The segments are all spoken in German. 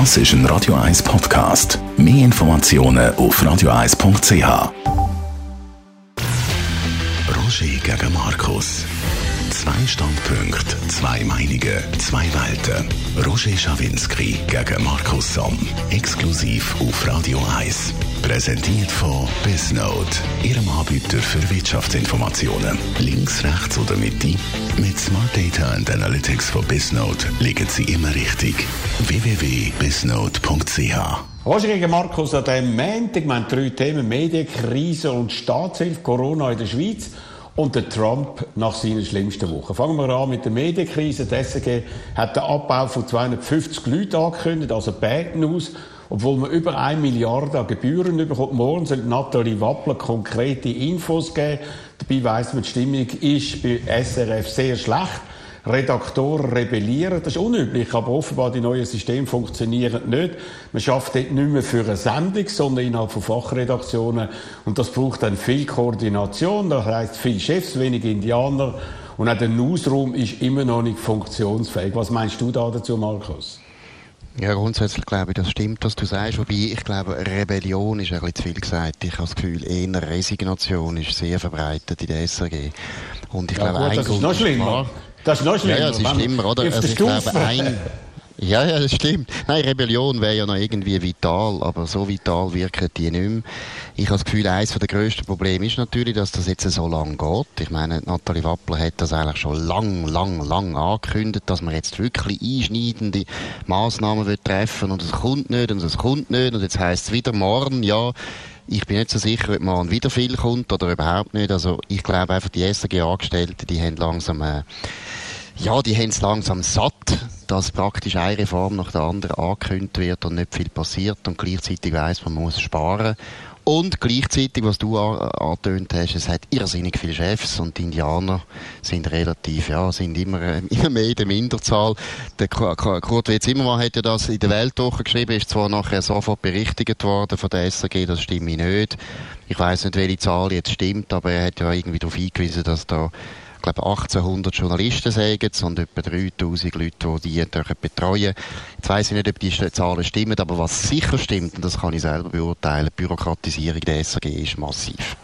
Das ist ein Radio 1 Podcast. Mehr Informationen auf radio1.ch. Roger gegen Markus. Zwei Standpunkte, zwei Meinungen, zwei Welten. Roger Schawinski gegen Markus Somm. Exklusiv auf Radio 1. Präsentiert von Bisnode. Ihrem Anbieter für Wirtschaftsinformationen. Links, rechts oder Mitte. Mit Smart Data and Analytics von Bisnode liegen Sie immer richtig. www.bisnode.ch Roger gegen Markus an diesem Montag. Wir haben drei Themen. Medienkrise und Staatshilfe, Corona in der Schweiz und der Trump nach seiner schlimmsten Woche. Fangen wir an mit der Medienkrise. Die SRG hat den Abbau von 250 Leuten angekündigt, also Bad News. Obwohl man über 1 Milliarde an Gebühren bekommt. Morgen soll Nathalie Wappler konkrete Infos geben. Dabei weiss man, die Stimmung ist bei SRF sehr schlecht. Redaktoren rebellieren. Das ist unüblich, aber offenbar die neuen Systeme funktionieren nicht. Man schafft dort nicht mehr für eine Sendung, sondern innerhalb von Fachredaktionen. Und das braucht dann viel Koordination. Das heisst, viele Chefs, wenig Indianer. Und auch der Newsroom ist immer noch nicht funktionsfähig. Was meinst du da dazu, Markus? Ja, grundsätzlich glaube ich, das stimmt, was du sagst. Wobei, ich glaube, Rebellion ist ein bisschen zu viel gesagt. Ich habe das Gefühl, eher Resignation ist sehr verbreitet in der SRG. Und ich ja, glaube, gut, ein das ist noch schlimmer. Das ist noch schlimmer. Ja, ja, das ist schlimmer, oder? Also ich glaube, ein, ja, ja, das stimmt. Nein, Rebellion wäre ja noch irgendwie vital, aber so vital wirken die nicht mehr. Ich habe das Gefühl, eines der grössten Probleme ist natürlich, dass das jetzt so lange geht. Ich meine, Nathalie Wappler hat das eigentlich schon lang, lang, lang angekündigt, dass man jetzt wirklich einschneidende Massnahmen will treffen und es kommt nicht und es kommt nicht und jetzt heisst es wieder morgen, ja. Ich bin nicht so sicher, ob morgen wieder viel kommt oder überhaupt nicht. Also ich glaube einfach, die SRG-Angestellten, die haben langsam äh, ja, die haben es langsam satt, dass praktisch eine Reform nach der anderen angekündigt wird und nicht viel passiert und gleichzeitig weiss, man muss sparen. Und gleichzeitig, was du angetönt hast, es hat irrsinnig viele Chefs und die Indianer sind relativ, ja, sind immer, äh, immer mehr in der Minderzahl. Der Kurt W. Zimmermann hat ja das in der Weltwoche geschrieben, ist zwar nachher sofort berichtigt worden von der SAG, das stimmt nicht. Ich weiß nicht, welche Zahl jetzt stimmt, aber er hat ja irgendwie darauf hingewiesen, dass da glaube 1800 Journalisten sagen und etwa 3000 Leute, die die betreuen. Jetzt weiss ich nicht, ob die Zahlen stimmen, aber was sicher stimmt, und das kann ich selber beurteilen, die Bürokratisierung der SAG ist massiv.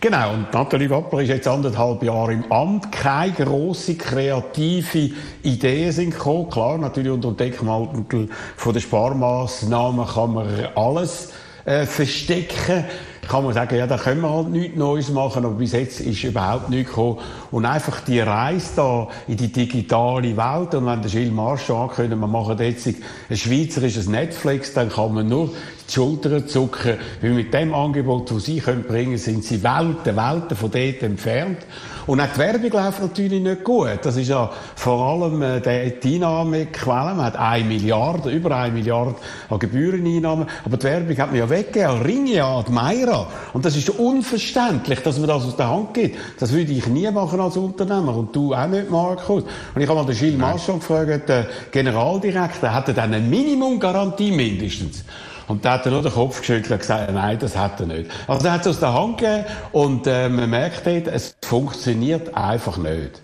Genau, und Nathalie Wappler ist jetzt anderthalb Jahre im Amt. Keine grosse kreative Ideen sind gekommen. Klar, natürlich unter dem Deckmantel den Sparmaßnahmen kann man alles äh, verstecken kann man sagen, ja, da können wir halt nichts Neues machen, aber bis jetzt ist überhaupt nichts gekommen. Und einfach die Reise da in die digitale Welt, und wenn der Gilles Marchand ankündigt, wir machen jetzt ein schweizerisches Netflix, dann kann man nur die Schultern zucken, weil mit dem Angebot, das sie können bringen sind sie Welten, Welten von dort entfernt. Und auch die Werbung läuft natürlich nicht gut. Das ist ja vor allem äh, die Einnahmequelle. Man hat eine Milliarde, über eine Milliarde an Gebühreneinnahmen. Aber die Werbung hat man ja weggegeben. Ringiat, Meira. Und das ist unverständlich, dass man das aus der Hand gibt. Das würde ich nie machen als Unternehmer. Und du auch nicht, Markus. Und ich habe mal den Gilles Marchand gefragt, der Generaldirektor, hat er dann eine Minimumgarantie mindestens? Und da hat er nur den Kopf geschüttelt und gesagt, nein, das hat er nicht. Also er hat es aus der Hand gegeben und äh, man merkt dort, es funktioniert einfach nicht.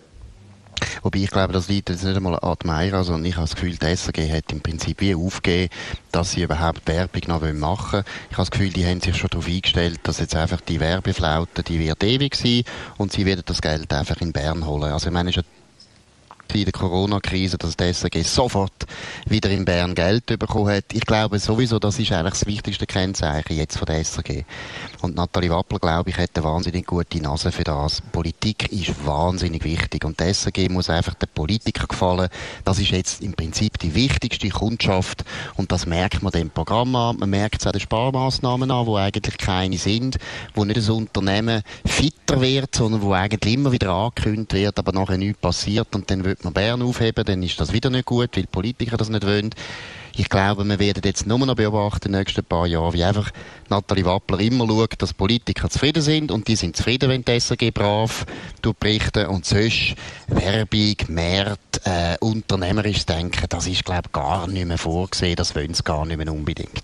Wobei ich glaube, das liegt jetzt nicht einmal an die Meira, sondern ich habe das Gefühl, die SAG hat im Prinzip wie aufgegeben, dass sie überhaupt Werbung noch machen wollen. Ich habe das Gefühl, die haben sich schon darauf eingestellt, dass jetzt einfach die Werbeflaute, die wird ewig sein und sie werden das Geld einfach in Bern holen. Also ich meine, in der Corona-Krise, dass die SRG sofort wieder in Bern Geld bekommen hat. Ich glaube sowieso, das ist eigentlich das wichtigste Kennzeichen jetzt von der SRG. Und Nathalie Wappler, glaube ich, hat eine wahnsinnig gute Nase für das. Politik ist wahnsinnig wichtig und die SRG muss einfach den Politikern gefallen. Das ist jetzt im Prinzip die wichtigste Kundschaft und das merkt man dem Programm an. Man merkt es auch den Sparmaßnahmen an, wo eigentlich keine sind, wo nicht das Unternehmen fitter wird, sondern wo eigentlich immer wieder angekündigt wird, aber nachher nichts passiert und dann wird man Bern aufheben, dann ist das wieder nicht gut, weil Politiker das nicht wollen. Ich glaube, wir werden jetzt nur noch beobachten in den nächsten paar Jahren, wie einfach Nathalie Wappler immer schaut, dass Politiker zufrieden sind und die sind zufrieden, wenn die SRG brav berichten und sonst Werbung, Markt, äh, unternehmerisches Denken, das ist, glaube ich, gar nicht mehr vorgesehen, das wollen sie gar nicht mehr unbedingt.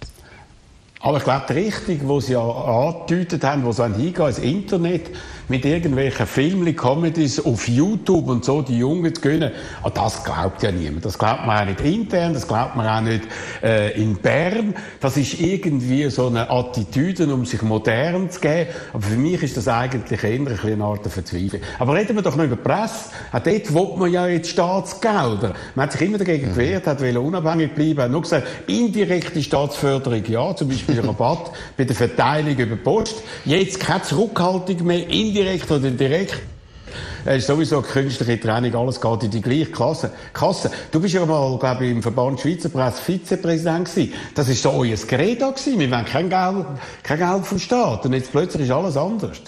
Aber ich glaube, die Richtung, die Sie ja angedeutet haben, wo Sie hingehen, ins Internet, mit irgendwelchen Filmen, Comedies auf YouTube und so die Jungen zu gönnen, an das glaubt ja niemand. Das glaubt man auch nicht intern, das glaubt man auch nicht äh, in Bern. Das ist irgendwie so eine Attitüde, um sich modern zu geben. Aber für mich ist das eigentlich eher eine Art Verzweiflung. Aber reden wir doch noch über die Presse. Auch dort will man ja jetzt Staatsgelder. Man hat sich immer dagegen gewehrt, hat unabhängig bleiben, hat nur gesagt, indirekte Staatsförderung ja, zum Beispiel Rabatt bei der Verteilung über Post. Jetzt keine Zurückhaltung mehr, indirekt oder direkt. Es ist sowieso eine künstliche Training, alles geht in die gleiche Klasse. Kasse. Du bist ja mal, glaube ich, im Verband Schweizer Presse Vizepräsident gewesen. Das ist so euer Credo gewesen. Wir wollen kein Geld, kein Geld vom Staat. Und jetzt plötzlich ist alles anders.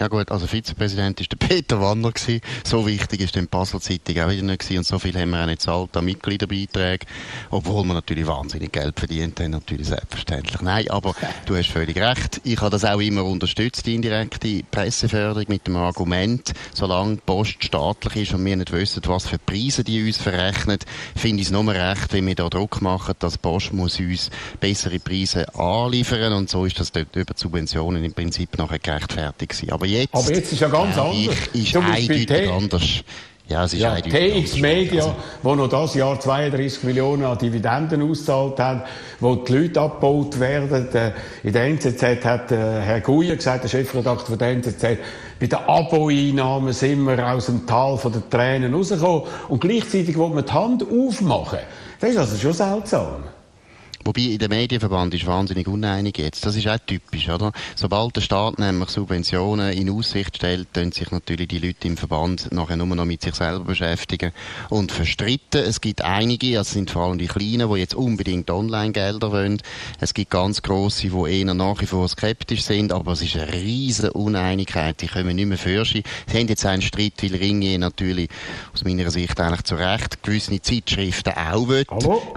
Ja gut, also Vizepräsident ist der Peter Wanner gewesen. So wichtig ist die Basel Zeitung auch wieder nicht gewesen. und so viel haben wir auch nicht zahlt an Mitgliederbeiträgen, obwohl wir natürlich wahnsinnig Geld verdient haben, natürlich selbstverständlich. Nein, aber du hast völlig recht. Ich habe das auch immer unterstützt, die indirekte Presseförderung mit dem Argument, solange die Post staatlich ist und wir nicht wissen, was für Preise die uns verrechnen, finde ich es nur recht, wenn wir da Druck machen, dass die Post muss uns bessere Preise anliefern und so ist das dort über Subventionen im Prinzip nachher gerechtfertigt gewesen. Aber jetzt, Aber jetzt ist ja ganz ja, anders. Ich, ist eindeutig anders. Ja, es ist ja, TX Media, also. wo noch das Jahr 32 Millionen an Dividenden ausgezahlt hat, wo die Leute abgebaut werden. In der NZZ hat Herr Guyer gesagt, der Chefredakteur der NZZ, bei den Abo-Einnahmen sind wir aus dem Tal der Tränen rausgekommen. Und gleichzeitig will man die Hand aufmachen. Das ist also schon seltsam. Wobei in der Medienverband ist wahnsinnig uneinig jetzt. Das ist auch typisch, oder? Sobald der Staat nämlich Subventionen in Aussicht stellt, können sich natürlich die Leute im Verband nachher nur noch mit sich selber beschäftigen und verstritten. Es gibt einige, das sind vor allem die Kleinen, die jetzt unbedingt Online-Gelder wollen. Es gibt ganz grosse, die eher nach wie vor skeptisch sind, aber es ist eine riesige Uneinigkeit. Die können nicht mehr für Sie haben jetzt einen Streit, weil Ringier natürlich aus meiner Sicht eigentlich zu Recht gewisse Zeitschriften auch will,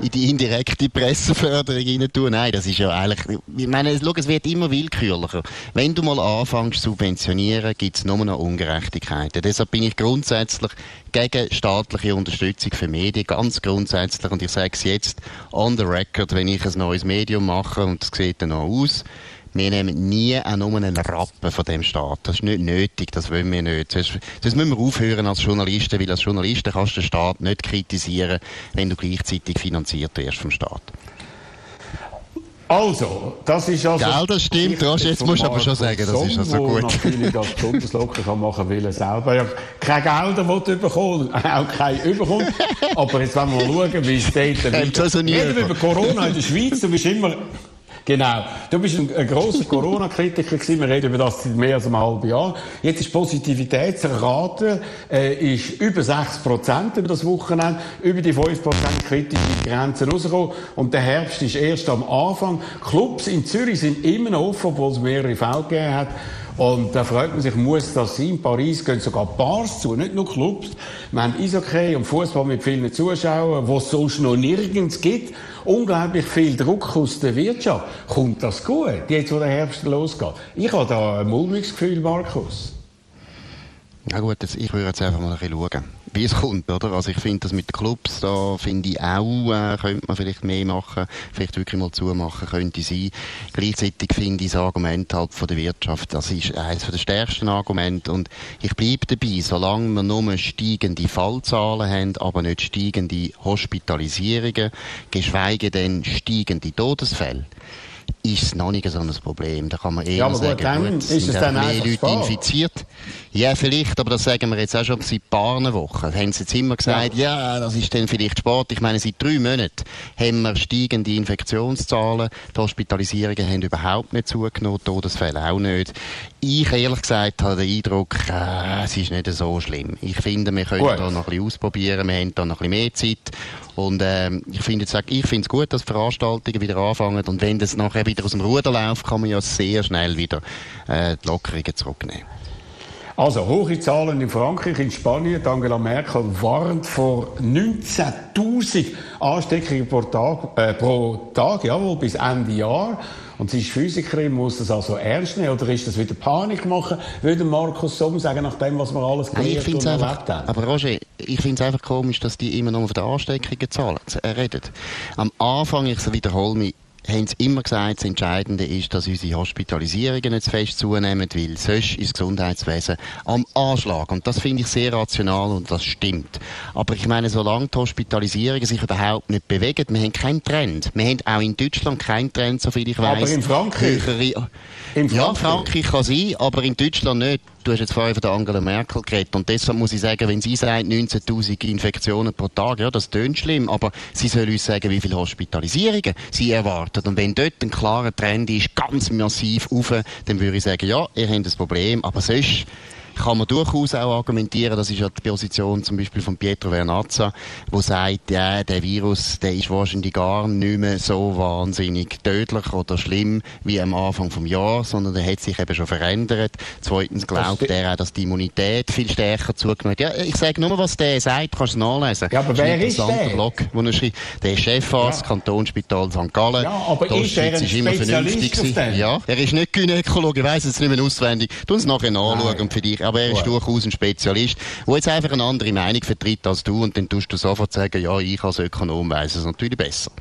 in die indirekte Presse Förderung rein tun. Nein, das ist ja eigentlich, ich meine, schau, es wird immer willkürlicher. Wenn du mal anfängst zu subventionieren, gibt es nur noch Ungerechtigkeiten. Deshalb bin ich grundsätzlich gegen staatliche Unterstützung für Medien, ganz grundsätzlich. Und ich sage es jetzt on the record, wenn ich ein neues Medium mache, und das sieht dann auch aus, wir nehmen nie auch nur einen Rappen von dem Staat. Das ist nicht nötig, das wollen wir nicht. Das, das müssen wir aufhören als Journalisten, weil als Journalisten kannst du den Staat nicht kritisieren, wenn du gleichzeitig finanziert wirst vom Staat. Also, das ist also... Gell, das stimmt, Roger, jetzt musst du aber schon sagen, das ist also gut. natürlich das besonders locker kann machen will, er selber ja keine Gelder will bekommen, auch keine überkommt. aber jetzt wollen wir mal schauen, wie es dort... Reden wir über Corona in der Schweiz, du bist immer Genau. Du bist ein, ein grosser Corona-Kritiker gewesen. Wir reden über das seit mehr als einem halben Jahr. Jetzt ist Positivitätsrate äh, ist über 6 Prozent über das Wochenende, über die 5 Prozent kritische Grenzen rausgekommen. Und der Herbst ist erst am Anfang. Clubs in Zürich sind immer noch offen, obwohl es mehrere Fälle gegeben hat. Und da fragt man sich, muss das sein? In Paris gehen sogar Bars zu, nicht nur Clubs. Wir haben Eishockey und Fußball mit vielen Zuschauern, wo es sonst noch nirgends gibt. Unglaublich viel Druck aus der Wirtschaft. Kommt das gut, jetzt wo der Herbst losgeht? Ich habe da ein mulmiges Gefühl, Markus. Ja gut, ich würde jetzt einfach mal ein bisschen schauen wie es kommt, oder? Also ich finde das mit den Clubs, da finde ich auch, äh, könnte man vielleicht mehr machen, vielleicht wirklich mal zumachen, könnte sein. Gleichzeitig finde ich das Argument halt von der Wirtschaft, das ist eines der stärksten Argumente und ich bleibe dabei, solange wir nur steigende Fallzahlen haben, aber nicht steigende Hospitalisierungen, geschweige denn steigende Todesfälle, ist es noch nicht so ein Problem. Da kann man eher ja, sagen, dann gut, ist es dann mehr Leute infiziert. Ja, vielleicht, aber das sagen wir jetzt auch schon seit ein paar Wochen. Haben sie jetzt immer gesagt, ja. ja, das ist dann vielleicht Sport. Ich meine, seit drei Monaten haben wir steigende Infektionszahlen. Die Hospitalisierungen haben überhaupt nicht zugenommen, Todesfälle auch nicht. Ich, ehrlich gesagt, habe den Eindruck, äh, es ist nicht so schlimm. Ich finde, wir können gut. da noch ein bisschen ausprobieren. Wir haben da noch ein bisschen mehr Zeit. Und ähm, ich finde es gut, dass Veranstaltungen wieder anfangen. Und wenn das nachher wieder aus dem Ruder läuft, kann man ja sehr schnell wieder äh, die Lockerungen zurücknehmen. Also, hohe Zahlen in Frankreich, in Spanien. Angela Merkel warnt vor 19.000 Ansteckungen pro Tag, äh, pro Tag, jawohl, bis Ende Jahr. Und sie ist Physikerin, muss das also ernst nehmen? Oder ist das wieder Panik machen, würde Markus Somm sagen, nach dem, was wir alles gelernt und erlebt haben? Aber Roger, ich finde es einfach komisch, dass die immer noch von den Ansteckungen zahlen, äh, reden. Am Anfang, ich wiederhole mich, haben sie immer gesagt, das Entscheidende ist, dass unsere Hospitalisierungen nicht zu fest zunehmen, weil sonst ist das Gesundheitswesen am Anschlag. Und das finde ich sehr rational und das stimmt. Aber ich meine, solange die Hospitalisierungen sich überhaupt nicht bewegen, wir haben keinen Trend. Wir haben auch in Deutschland keinen Trend, soviel ich weiß. Aber in Frankreich? Höhere, in Frankreich? Ja, Frankreich kann sein, aber in Deutschland nicht. Du hast jetzt vorhin von Angela Merkel geredet. Und deshalb muss ich sagen, wenn sie sagt, 19.000 Infektionen pro Tag, ja, das tönt schlimm, aber sie soll uns sagen, wie viele Hospitalisierungen sie erwartet. Und wenn dort ein klarer Trend ist, ganz massiv auf, dann würde ich sagen, ja, ihr habt ein Problem, aber sonst kann man durchaus auch argumentieren, das ist ja die Position zum Beispiel von Pietro Vernazza, wo sagt, ja, der Virus, der ist wahrscheinlich gar nicht mehr so wahnsinnig tödlich oder schlimm wie am Anfang vom Jahr, sondern der hat sich eben schon verändert. Zweitens glaubt er auch, dass die Immunität viel stärker zugenommen hat. Ja, ich sage nur, was der sagt, kannst du nachlesen. Ja, aber wer ist der? Blog, wo er schreibt. Der Chefarzt, ja. Kantonsspital St. Gallen. Ja, aber da ist er ein ist immer vernünftig Ja, er ist nicht Gynäkologe, ich weiss es nicht mehr auswendig. Tu uns nachher nachschauen und für dich aber er ist Gut. durchaus ein Spezialist, der jetzt einfach eine andere Meinung vertritt als du und dann tust du sofort sagen, ja, ich als Ökonom weiß es natürlich besser.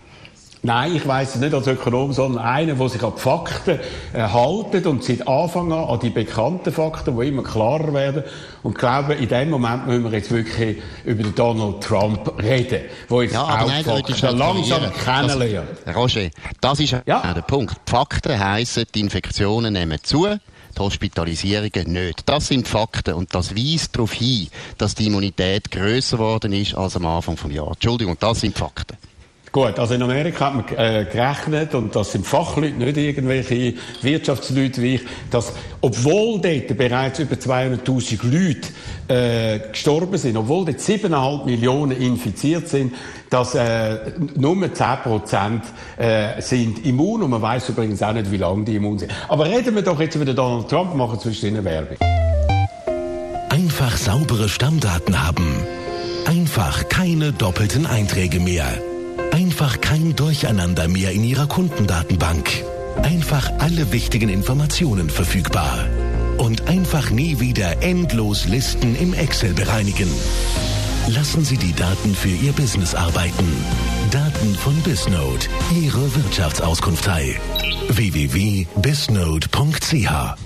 Nein, ich weiß es nicht als Ökonom, sondern einer, der sich an die Fakten äh, haltet und seit Anfang an an die bekannten Fakten, die immer klarer werden. Und ich glaube, in dem Moment müssen wir jetzt wirklich über den Donald Trump reden, wo jetzt ja, auch nein, Fakten langsam kennenlernen. Roger, das ist ja. der Punkt. Die Fakten heissen, die Infektionen nehmen zu die Hospitalisierungen nicht. Das sind Fakten und das weist darauf hin, dass die Immunität grösser geworden ist als am Anfang des Jahres. Entschuldigung, das sind Fakten. Gut, also in Amerika hat man äh, gerechnet, und das sind Fachleute, nicht irgendwelche Wirtschaftsleute wie ich, dass, obwohl dort bereits über 200.000 Leute äh, gestorben sind, obwohl dort 7,5 Millionen infiziert sind, dass äh, nur 10% äh, sind immun und man weiß übrigens auch nicht, wie lange die immun sind. Aber reden wir doch jetzt über Donald Trump, machen zwischen ihnen Werbung. Einfach saubere Stammdaten haben. Einfach keine doppelten Einträge mehr. Einfach kein Durcheinander mehr in Ihrer Kundendatenbank. Einfach alle wichtigen Informationen verfügbar. Und einfach nie wieder endlos Listen im Excel bereinigen. Lassen Sie die Daten für Ihr Business arbeiten. Daten von Bisnode, Ihre Wirtschaftsauskunftei. www.bisnode.ch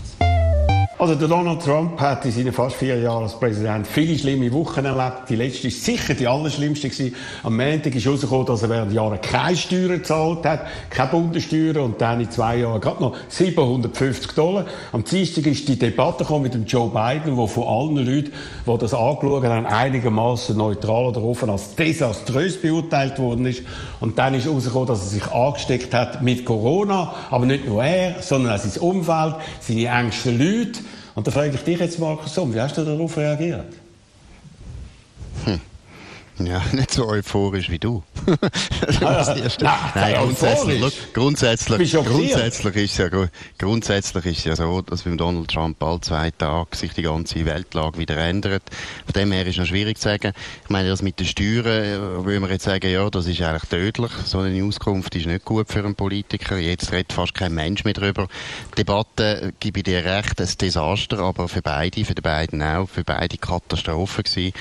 also der Donald Trump hat in seinen fast vier Jahren als Präsident viele schlimme Wochen erlebt. Die letzte ist sicher die allerschlimmste gewesen. Am Montag ist herausgekommen, dass er während Jahren keine Steuern gezahlt hat, keine Bundessteuern und dann in zwei Jahren gerade noch 750 Dollar. Am Dienstag ist die Debatte gekommen mit dem Joe Biden, wo von allen Leuten, die das angeschaut haben, einigermaßen neutral oder offen als desaströs beurteilt worden ist. Und dann ist herausgekommen, dass er sich angesteckt hat mit Corona, aber nicht nur er, sondern auch sein Umfeld, seine engsten Leute. Und da frage ich dich jetzt, Markus Somm, wie hast du darauf reagiert? Ja, nicht so euphorisch wie du. ah. Nein, grundsätzlich, grundsätzlich, grundsätzlich ist ja, grundsätzlich ist ja so, dass beim Donald Trump alle zwei Tage sich die ganze Weltlage wieder ändert. Von dem her ist es noch schwierig zu sagen. Ich meine, das mit den Steuern, äh, würde man jetzt sagen, ja, das ist eigentlich tödlich. So eine Auskunft ist nicht gut für einen Politiker. Jetzt redet fast kein Mensch mehr darüber. Die Debatte, äh, gebe ich dir recht, ein Desaster, aber für beide, für die beiden auch, für beide Katastrophe gewesen.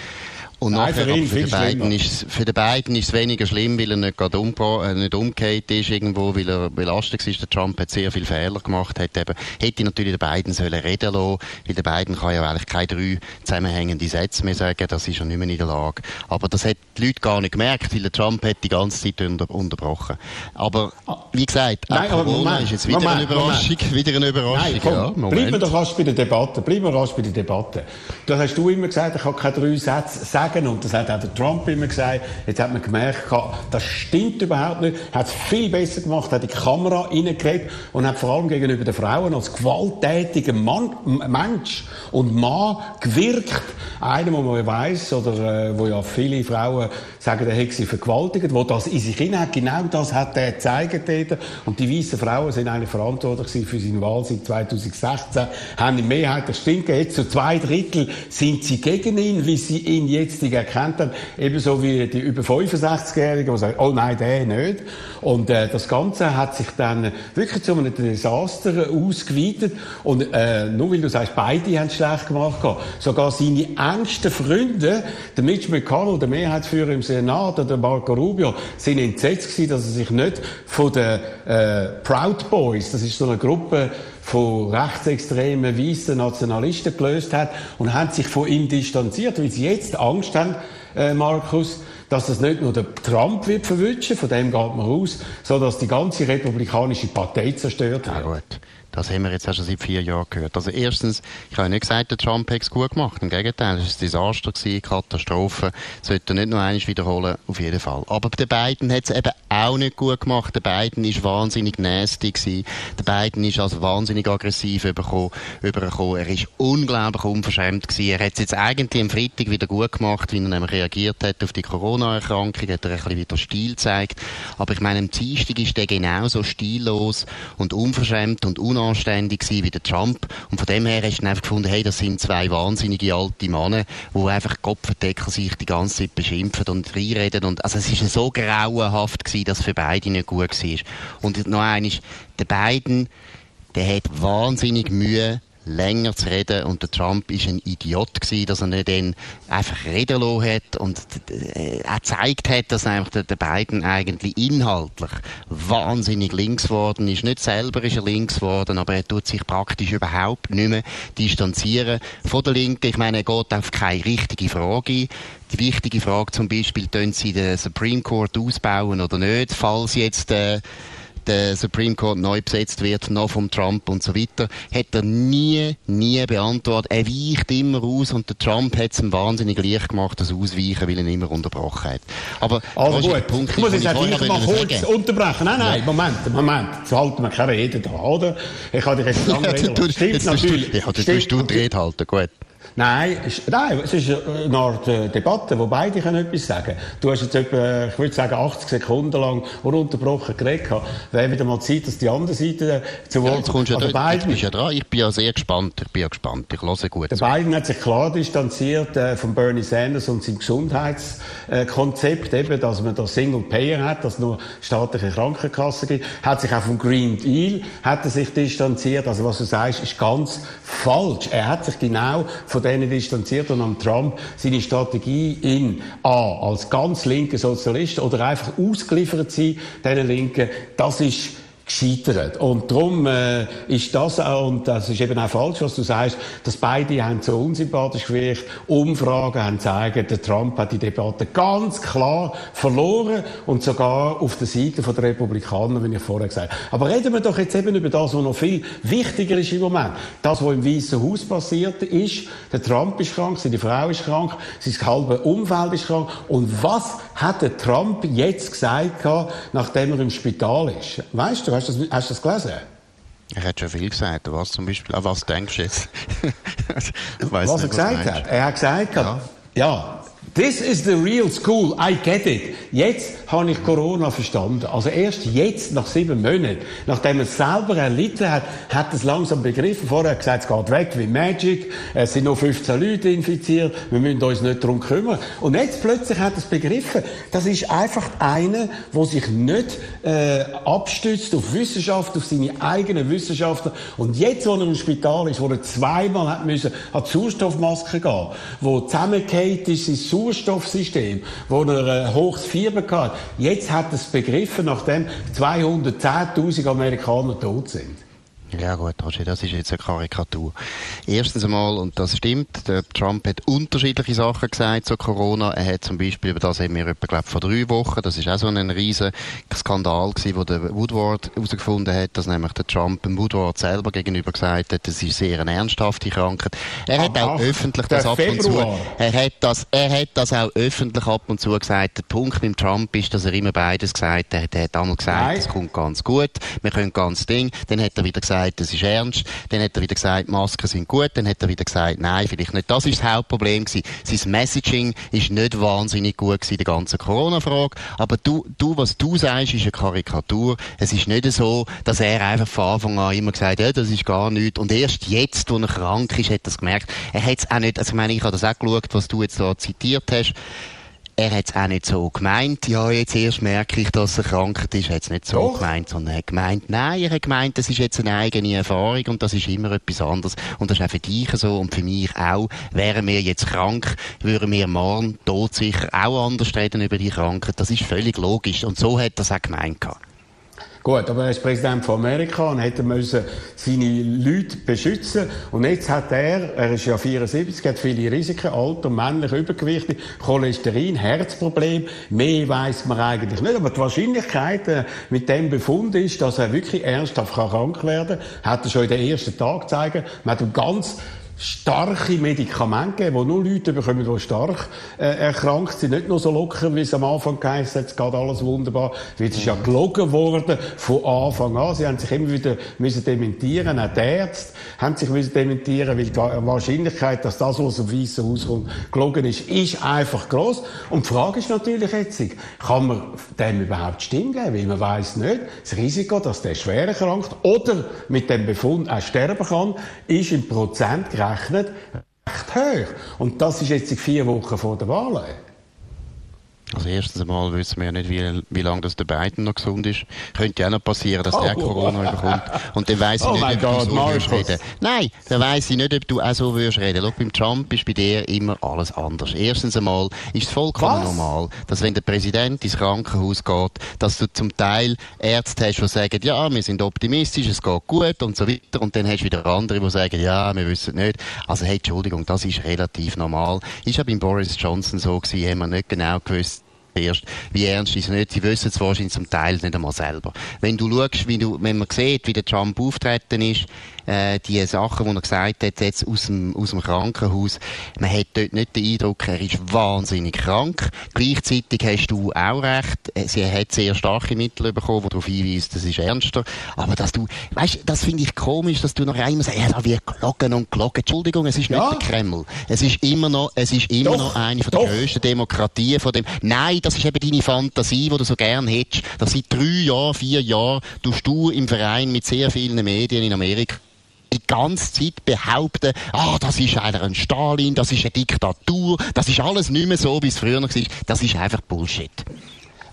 Und Nein, nachher, für, ihn, für, den beiden ist, für den beiden ist es weniger schlimm, weil er nicht gerade um, äh, nicht umgekehrt ist irgendwo, weil er belastet ist. Der Trump hat sehr viele Fehler gemacht, hat eben, hätte natürlich den beiden sollen reden lassen, weil der beiden kann ja eigentlich keine drei zusammenhängende Sätze mehr sagen, das ist er nicht mehr in der Lage. Aber das hat die Leute gar nicht gemerkt, weil der Trump hat die ganze Zeit unter, unterbrochen. Aber, wie gesagt, Nein, aber Corona Moment, ist jetzt wieder Moment, eine Überraschung, Moment. wieder eine Überraschung. Nein, komm, ja, Moment. bleiben wir doch rasch bei der Debatte, bleiben wir rasch bei der Debatte. Da hast du immer gesagt, ich kann keine drei Sätze sagen und das hat auch der Trump immer gesagt. Jetzt hat man gemerkt, das stimmt überhaupt nicht. Er Hat es viel besser gemacht, hat die Kamera reingekriegt und hat vor allem gegenüber den Frauen als gewalttätiger Mann, Mensch und Mann gewirkt. Einer, wo man weiß oder äh, wo ja viele Frauen sagen, der hätte sie vergewaltigt, wo das in sich hinein genau das hat er gezeigt. Und die weißen Frauen sind eigentlich verantwortlich für seine Wahl seit 2016, haben die Mehrheit, das stimmt, jetzt zu zwei Drittel sind sie gegen ihn, wie sie ihn jetzt Statistik erkennt haben, ebenso wie die über 65-Jährigen, die sagen, oh nein, der nicht. Und äh, das Ganze hat sich dann wirklich zu einem Desaster ausgeweitet. Und äh, nur weil du sagst, beide haben es schlecht gemacht, sogar seine engsten Freunde, der Mitch McConnell, der Mehrheitsführer im Senat, oder Marco Rubio, sind entsetzt gewesen, dass er sich nicht von den äh, Proud Boys, das ist so eine Gruppe von rechtsextremen weißen Nationalisten gelöst hat und haben sich von ihm distanziert, weil sie jetzt Angst haben, äh, Markus, dass das nicht nur der Trump wird verwünschen, von dem geht man aus, sondern dass die ganze republikanische Partei zerstört wird. Ja, gut. Das haben wir jetzt auch schon seit vier Jahren gehört. Also erstens, ich habe nicht gesagt, der Trump hat es gut gemacht. Im Gegenteil, es war ein Desaster, gewesen, Katastrophe. Sollte nicht noch einmal wiederholen, auf jeden Fall. Aber der Biden hat es eben auch nicht gut gemacht. Der Biden ist wahnsinnig nasty gewesen. Der Biden ist also wahnsinnig aggressiv übergekommen. Er ist unglaublich unverschämt gewesen. Er hat es jetzt eigentlich am Freitag wieder gut gemacht, wie er nämlich reagiert hat auf die Corona-Erkrankung, hat er ein bisschen wieder Stil gezeigt. Aber ich meine, am Dienstag ist der genauso stillos und unverschämt und unanständig gewesen wie der Trump. Und von dem her hast du dann einfach gefunden, hey, das sind zwei wahnsinnige alte Männer, die einfach Kopfverdecker sich die ganze Zeit beschimpfen und reinreden. Und, also es ist so grauenhaft gewesen, dass es für beide nicht gut war. Und noch eines, der beiden, der hat wahnsinnig Mühe, länger zu reden und der Trump ist ein Idiot gewesen, dass er nicht dann einfach reden lassen hat und äh, er gezeigt hat, dass einfach der, der Biden eigentlich inhaltlich wahnsinnig links geworden ist. Nicht selber ist er links geworden, aber er tut sich praktisch überhaupt nicht mehr distanzieren von der Linken. Ich meine, er geht auf keine richtige Frage ein. Die wichtige Frage zum Beispiel, tun sie den Supreme Court ausbauen oder nicht, falls jetzt äh, der Supreme Court neu besetzt wird, noch vom Trump und so weiter, hat er nie, nie beantwortet. Er weicht immer aus und der Trump hat es ihm wahnsinnig leicht gemacht, das Ausweichen, weil er ihn immer unterbrochen hat. Aber also gut, Punkt, ich muss jetzt einfach mal kurz unterbrechen. Nein, nein, ja. Moment, Moment. Jetzt halten wir keine Rede da, oder? Ich habe dich jetzt lange reden. Stimmt natürlich. Du, ja, du tust du die Rede halten, gut. Nein, nein, es ist eine Art äh, Debatte, wo beide können etwas sagen Du hast jetzt etwa, ich würde sagen, 80 Sekunden lang ununterbrochen geredet. Wäre wieder mal Zeit, dass die andere Seite äh, zu Wort kommt. Ja, also Biden, ja dran. Ich bin ja sehr gespannt. Ich bin ja gespannt. Ich höre gut. Der zu. Biden hat sich klar distanziert äh, von Bernie Sanders und seinem Gesundheitskonzept, äh, eben, dass man da Single Payer hat, dass es nur staatliche Krankenkassen gibt. Hat sich auch vom Green Deal hat er sich distanziert. Also was du sagst, ist ganz falsch. Er hat sich genau von denen distanziert und am Trump seine Strategie in A, als ganz linker Sozialist oder einfach ausgeliefert sein, diesen Linken, das ist gescheitert. Und darum äh, ist das auch, und das ist eben auch falsch, was du sagst, dass beide haben so unsympathisch gewirkt. Umfragen haben gezeigt, der Trump hat die Debatte ganz klar verloren und sogar auf der Seite der Republikaner, wie ich vorher gesagt habe. Aber reden wir doch jetzt eben über das, was noch viel wichtiger ist im Moment. Das, was im Weißen Haus passiert ist, der Trump ist krank, seine Frau ist krank, sein halbe Umfeld ist krank. Und was hat der Trump jetzt gesagt, nachdem er im Spital ist? Weißt du, Hast du das, hast du das gelesen? Er hat schon viel gesagt. Was zum Beispiel? An was denkst du jetzt? was nicht, er gesagt was hat? Er hat gesagt, ja, ja This is the real school. I get it. Jetzt habe ich Corona verstanden. Also erst jetzt, nach sieben Monaten, nachdem er es selber erlitten hat, hat er es langsam begriffen. Vorher hat er gesagt, es geht weg wie Magic. Es sind nur 15 Leute infiziert. Wir müssen uns nicht darum kümmern. Und jetzt plötzlich hat er es begriffen. Das ist einfach einer, der sich nicht äh, abstützt auf Wissenschaft, auf seine eigenen Wissenschaftler. Und jetzt, wo er im Spital ist, wo er zweimal hat müssen, an Sauerstoffmaske gehen, wo zusammengekehrt ist, sein Sauerstoffsystem, wo er äh, hohes Fieber hatte. Jetzt hat er es begriffen, nachdem 210.000 Amerikaner tot sind. Ja gut, Roger, das ist jetzt eine Karikatur. Erstens einmal, und das stimmt, der Trump hat unterschiedliche Sachen gesagt zu Corona. Er hat zum Beispiel, über das haben wir etwa, glaub, vor drei Wochen, das ist auch so ein riesen Skandal gewesen, wo der Woodward herausgefunden hat, dass nämlich der Trump dem Woodward selber gegenüber gesagt hat, das ist sehr eine ernsthafte Krankheit. Er hat auch öffentlich das ab und zu, er hat das, er hat das auch öffentlich ab und zu gesagt. Der Punkt beim Trump ist, dass er immer beides gesagt hat. Er hat einmal gesagt, es kommt ganz gut, wir können ganz Ding. Dann hat er wieder gesagt, gesagt, das ist ernst. Dann hat er wieder gesagt, Masken sind gut. Dann hat er wieder gesagt, nein, vielleicht nicht. Das ist das Hauptproblem gewesen. Sein Messaging ist nicht wahnsinnig gut gewesen, die ganze Corona-Frage. Aber du, du, was du sagst, ist eine Karikatur. Es ist nicht so, dass er einfach von Anfang an immer gesagt hat, ja, das ist gar nichts. Und erst jetzt, wo er krank ist, hat er es gemerkt. Er hat es auch nicht, also ich meine, ich habe das auch geschaut, was du jetzt da zitiert hast er hat es auch nicht so gemeint, ja, jetzt erst merke ich, dass er krank ist, er hat es nicht so Doch. gemeint, sondern er hat gemeint, nein, er hat gemeint, das ist jetzt eine eigene Erfahrung und das ist immer etwas anderes und das ist auch für dich so und für mich auch. Wären wir jetzt krank, würden wir morgen tot sicher auch anders reden über die Krankheit, das ist völlig logisch und so hat er es auch gemeint gehabt. Gut, aber er ist Präsident von Amerika und hätte müssen seine Leute beschützen. Und jetzt hat er, er ist ja 74, hat viele Risiken, Alter, männlich, Übergewicht, Cholesterin, Herzproblem. Mehr weiß man eigentlich nicht. Aber die Wahrscheinlichkeit äh, mit dem Befund ist, dass er wirklich ernsthaft krank werden kann, hat er schon in den ersten Tag gezeigt. Man hat ihm ganz starke Medikamente geben, die nur Leute bekommen, die stark äh, erkrankt sind. Nicht nur so locker, wie es am Anfang geheißen hat, es geht alles wunderbar. Es ist ja gelogen worden von Anfang an. Sie haben sich immer wieder müssen dementieren. Auch die Ärzte haben sich müssen dementieren, weil die Wahrscheinlichkeit, dass das, was aus dem Weißen Haus kommt, gelogen ist, ist einfach groß. Und die Frage ist natürlich jetzt, kann man dem überhaupt Stimmen geben? Weil man weiß nicht, das Risiko, dass der schwer erkrankt oder mit dem Befund auch sterben kann, ist im Prozent gerechnet recht hoch. Und das ist jetzt vier Wochen vor der Wahl. Also erstens einmal wissen wir ja nicht, wie, wie lange das der Biden noch gesund ist. Könnte ja auch noch passieren, dass oh, der Corona überkommt. Und dann weiss ich oh nicht, ob du so würdest reden. Nein, dann weiss ich nicht, ob du auch so würdest reden. Schau, beim Trump ist bei dir immer alles anders. Erstens einmal ist es vollkommen Was? normal, dass wenn der Präsident ins Krankenhaus geht, dass du zum Teil Ärzte hast, die sagen, ja, wir sind optimistisch, es geht gut und so weiter. Und dann hast du wieder andere, die sagen, ja, wir wissen nicht. Also hey, Entschuldigung, das ist relativ normal. Ist ja beim Boris Johnson so gewesen, haben wir nicht genau gewusst, erst, wie ernst ist es nicht. Sie wissen es wahrscheinlich zum Teil nicht einmal selber. Wenn du schaust, wie du, wenn man sieht, wie der Trump auftreten ist, äh, die Sachen, die er gesagt hat, jetzt aus dem, aus dem Krankenhaus, man hat dort nicht den Eindruck, er ist wahnsinnig krank. Gleichzeitig hast du auch recht, äh, sie hat sehr starke Mittel bekommen, die darauf hinweisen, das ist ernster. Aber dass du, weißt, das finde ich komisch, dass du noch einmal sagst, ja, da wird gelogen und gelogen. Entschuldigung, es ist ja. nicht der Kreml. Es ist immer noch, es ist immer doch, noch eine von der grössten Demokratien von dem. Nein, das ist eben deine Fantasie, die du so gern hättest, dass seit drei Jahren, vier Jahren, du im Verein mit sehr vielen Medien in Amerika die ganze Zeit behaupten, ah, das ist einer ein Stalin, das ist eine Diktatur, das ist alles nicht mehr so, wie es früher war. Das ist einfach Bullshit.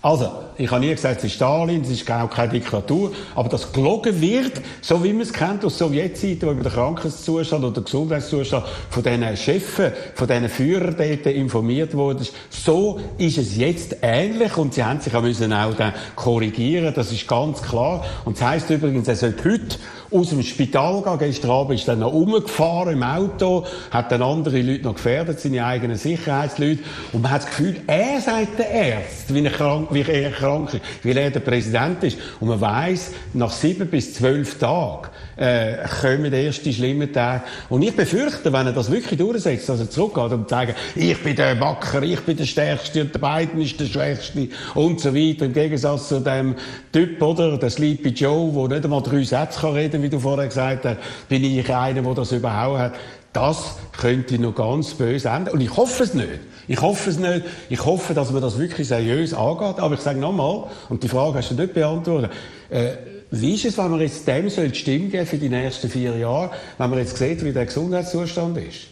Also, ich habe nie gesagt, es ist Stalin, es ist auch keine Diktatur, aber das gelogen wird, so wie man es kennt aus Sowjetzeiten, wo über den Krankheitszustand oder den Gesundheitszustand von diesen Chefen, von diesen Führern dort informiert wurde, so ist es jetzt ähnlich und sie haben sich auch müssen auch dann korrigieren, das ist ganz klar. Und das heisst übrigens, er sollte heute aus dem Spital gehen. Gestern Abend ist dann noch umgefahren im Auto, hat dann andere Leute noch gefährdet, seine eigenen Sicherheitsleute. Und man hat das Gefühl, er sagt der Arzt, wie er krank, wie er krank ist, er der Präsident ist. Und man weiß, nach sieben bis zwölf Tagen äh, kommen die ersten schlimmen Tage. Und ich befürchte, wenn er das wirklich durchsetzt, dass er zurückgeht und sagt, ich bin der Wacker, ich bin der Stärkste und der Biden ist der Schwächste und so weiter. Im Gegensatz zu dem Typ, oder, der Sleepy Joe, der nicht einmal drei Sätze kann reden, wie du vorher gesagt hast, bin ich einer, der das überhaupt hat. Das könnte noch ganz böse enden. Und ich hoffe es nicht. Ich hoffe es nicht. Ich hoffe, dass man das wirklich seriös angeht. Aber ich sage nochmal, und die Frage hast du nicht beantwortet, äh, wie ist es, wenn man jetzt dem soll die Stimme geben für die nächsten vier Jahre, wenn man jetzt sieht, wie der Gesundheitszustand ist?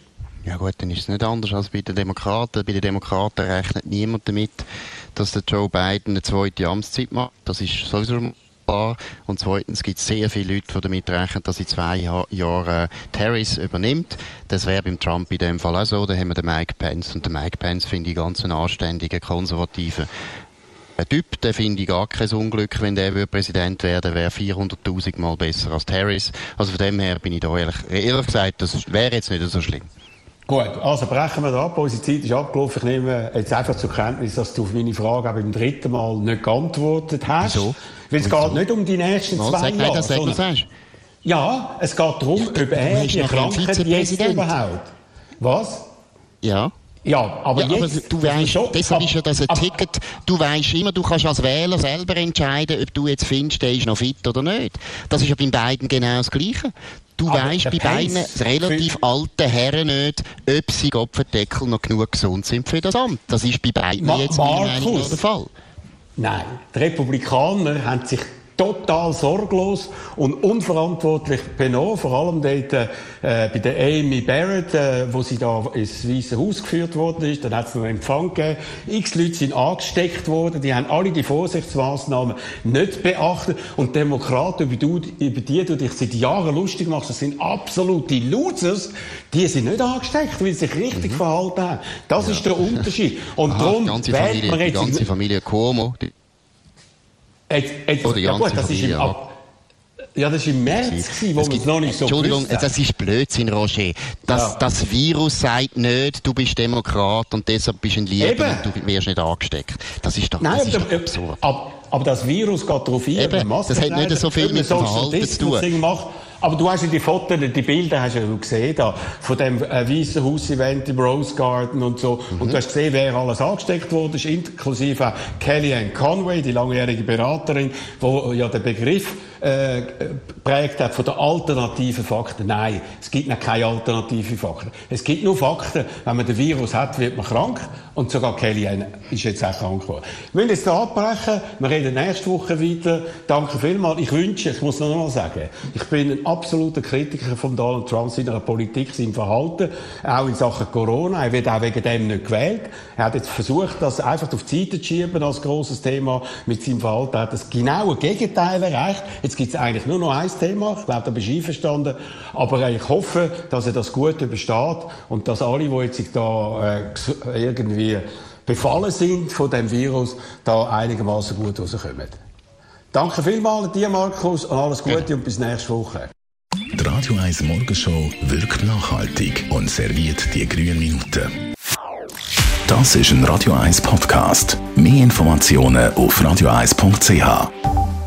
Ja gut, dann ist es nicht anders als bei den Demokraten. Bei den Demokraten rechnet niemand damit, dass der Joe Biden eine zweite Amtszeit macht. Das ist sowieso klar. Und zweitens gibt es sehr viele Leute, die damit rechnen, dass in zwei Jahren äh, Harris übernimmt. Das wäre beim Trump in dem Fall auch so. Da haben wir den Mike Pence. Und den Mike Pence finde ich ganz einen anständigen, konservativen ein Typ, der finde ich gar kein Unglück, wenn der Präsident werden wäre 400.000 Mal besser als Harris. Also von dem her bin ich da ehrlich, ehrlich gesagt, das wäre jetzt nicht so schlimm. Gut, also brechen wir ab. Unsere Zeit ist abgelaufen. Ich nehme jetzt einfach zur Kenntnis, dass du auf meine Frage auch beim dritten Mal nicht geantwortet hast. Wieso? Weil es geht nicht um die nächsten zwei sag Jahre. Das, sag, sagst. Ja, es geht darum, ob er die Krankheit jetzt überhaupt. Was? Ja. Ja, aber ja, jetzt... Aber du weißt, deshalb ist ja das ein ab, Ticket, du weißt immer, du kannst als Wähler selber entscheiden, ob du jetzt findest, der ist noch fit oder nicht. Das ist ja bei beiden genau das Gleiche. Du weißt bei beiden relativ alten Herren nicht, ob sie Kopfendeckel noch genug gesund sind für das Amt. Das ist bei beiden Ma jetzt Meinung der Fall. Nein, die Republikaner haben sich total sorglos und unverantwortlich benommen, vor allem dort, äh, bei der Amy Barrett, äh, wo sie da ins Weiße Haus geführt worden ist. Dann hat es noch einen Empfang gegeben. X Leute sind angesteckt worden, die haben alle die Vorsichtsmaßnahmen nicht beachtet und Demokraten, über, du, über die du dich seit Jahren lustig machst, das sind absolute Losers, die sind nicht angesteckt, weil sie sich richtig mhm. verhalten haben. Das ja. ist der Unterschied. Und Aha, darum wählt man jetzt... Die ganze Familie Cuomo, die Jetzt, jetzt, Oder ja gut, das ist im Ab ja, das war im März, gewesen, wo man es noch nicht so Entschuldigung, das ist Blödsinn, Roger. Das, ja. das Virus sagt nicht, du bist Demokrat und deshalb bist du ein Lieber und du wirst nicht angesteckt. Das ist doch, Nein, das ist doch absurd. Aber, aber, das Virus geht darauf ein, Eben, das hat nicht so viel mit Verhalten zu tun. Macht. Aber du hast ja die Fotos, die Bilder hast du ja gesehen da, von dem äh, Weißen Haus-Event im Rose Garden und so. Mhm. Und du hast gesehen, wer alles angesteckt wurde, inklusive Kellyanne Conway, die langjährige Beraterin, wo ja der Begriff äh, prägt hat von den alternativen Fakten. Nein, es gibt noch keine alternativen Fakten. Es gibt nur Fakten, wenn man den Virus hat, wird man krank. Und sogar Kellyanne ist jetzt auch krank geworden. Wir müssen jetzt hier abbrechen. Wir reden nächste Woche weiter. Danke vielmals. Ich wünsche, ich muss noch einmal sagen, ich bin ein absoluter Kritiker von Donald Trump, seiner Politik, seinem Verhalten, auch in Sachen Corona. Er wird auch wegen dem nicht gewählt. Er hat jetzt versucht, das einfach auf die Seite zu schieben als grosses Thema mit seinem Verhalten. Er hat das genaue Gegenteil erreicht. Jetzt gibt es eigentlich nur noch ein Thema. Ich glaube, da bist du einverstanden. Aber ich hoffe, dass er das gut übersteht und dass alle, die jetzt da äh, irgendwie befallen sind von dem Virus, da einigermaßen gut rauskommen. Danke vielmals dir, Markus, und alles Gute ja. und bis nächste Woche. Die Radio 1 Morgenshow wirkt nachhaltig und serviert die grünen Minuten. Das ist ein Radio 1 Podcast. Mehr Informationen auf radio1.ch.